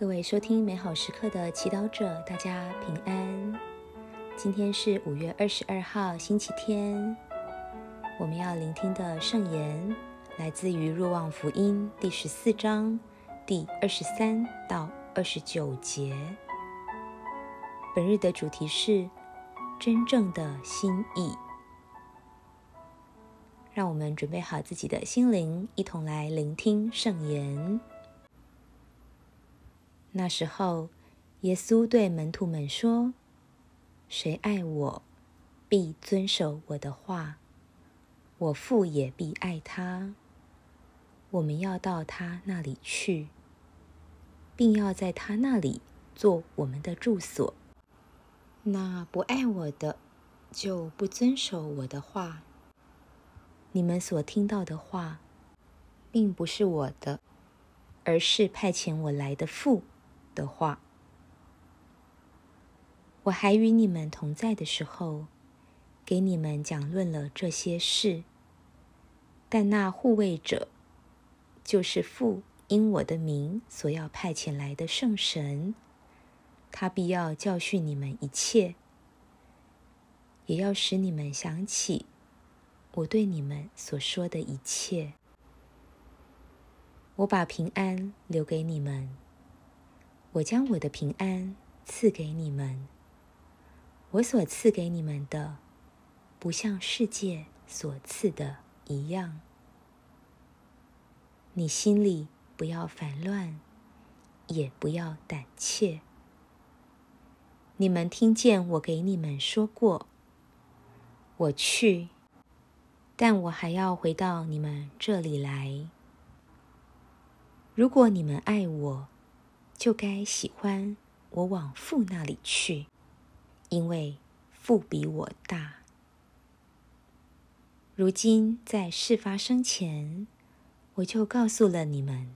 各位收听美好时刻的祈祷者，大家平安。今天是五月二十二号，星期天。我们要聆听的圣言来自于《若望福音》第十四章第二十三到二十九节。本日的主题是真正的心意。让我们准备好自己的心灵，一同来聆听圣言。那时候，耶稣对门徒们说：“谁爱我，必遵守我的话；我父也必爱他。我们要到他那里去，并要在他那里做我们的住所。那不爱我的，就不遵守我的话。你们所听到的话，并不是我的，而是派遣我来的父。”的话，我还与你们同在的时候，给你们讲论了这些事。但那护卫者，就是父因我的名所要派遣来的圣神，他必要教训你们一切，也要使你们想起我对你们所说的一切。我把平安留给你们。我将我的平安赐给你们。我所赐给你们的，不像世界所赐的一样。你心里不要烦乱，也不要胆怯。你们听见我给你们说过，我去，但我还要回到你们这里来。如果你们爱我，就该喜欢我往父那里去，因为父比我大。如今在事发生前，我就告诉了你们，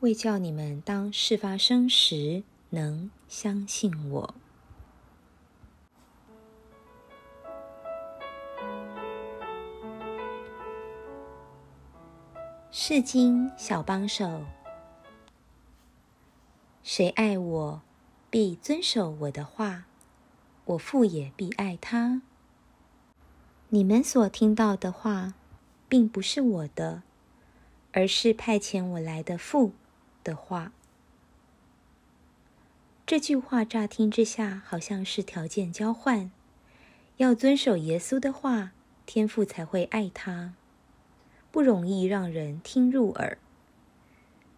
为叫你们当事发生时能相信我。世经小帮手。谁爱我，必遵守我的话；我父也必爱他。你们所听到的话，并不是我的，而是派遣我来的父的话。这句话乍听之下，好像是条件交换，要遵守耶稣的话，天父才会爱他，不容易让人听入耳。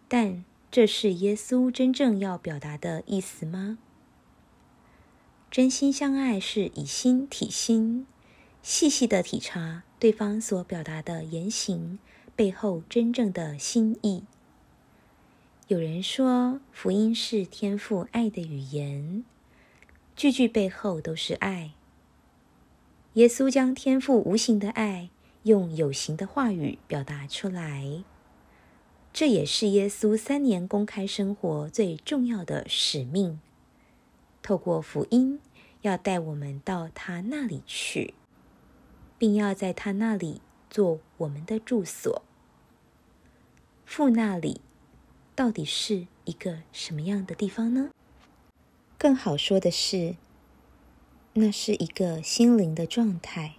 但。这是耶稣真正要表达的意思吗？真心相爱是以心体心，细细的体察对方所表达的言行背后真正的心意。有人说，福音是天赋爱的语言，句句背后都是爱。耶稣将天赋无形的爱用有形的话语表达出来。这也是耶稣三年公开生活最重要的使命。透过福音，要带我们到他那里去，并要在他那里做我们的住所。父那里到底是一个什么样的地方呢？更好说的是，那是一个心灵的状态，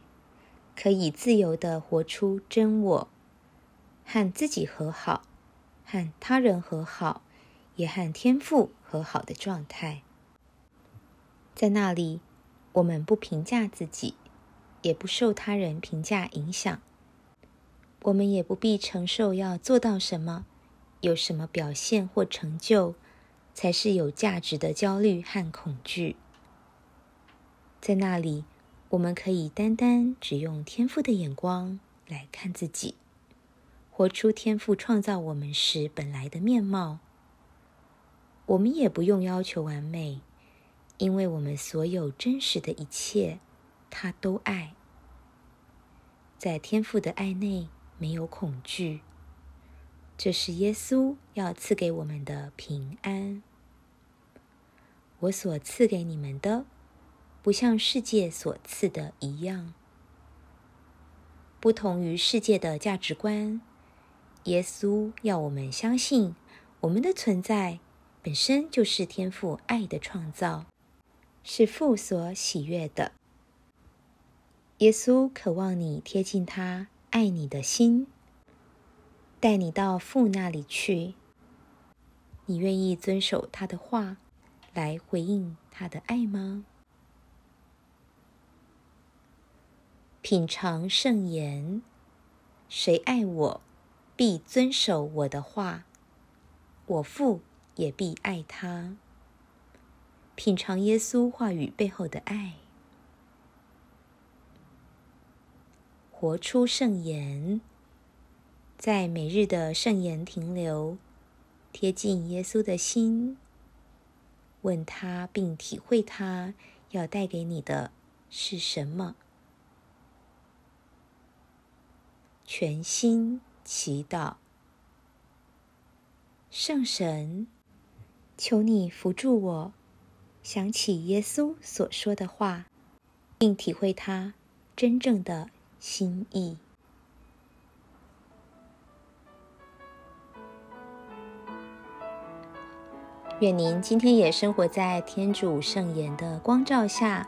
可以自由的活出真我，和自己和好。和他人和好，也和天父和好的状态，在那里，我们不评价自己，也不受他人评价影响。我们也不必承受要做到什么、有什么表现或成就才是有价值的焦虑和恐惧。在那里，我们可以单单只用天赋的眼光来看自己。活出天赋创造我们时本来的面貌。我们也不用要求完美，因为我们所有真实的一切，他都爱。在天赋的爱内没有恐惧，这是耶稣要赐给我们的平安。我所赐给你们的，不像世界所赐的一样，不同于世界的价值观。耶稣要我们相信，我们的存在本身就是天赋爱的创造，是父所喜悦的。耶稣渴望你贴近他爱你的心，带你到父那里去。你愿意遵守他的话，来回应他的爱吗？品尝圣言，谁爱我，必遵守我的话，我父也必爱他。品尝耶稣话语背后的爱。活出圣言，在每日的圣言停留，贴近耶稣的心，问他并体会他要带给你的是什么。全心祈祷，圣神，求你扶助我，想起耶稣所说的话，并体会他真正的。心意。愿您今天也生活在天主圣言的光照下。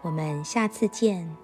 我们下次见。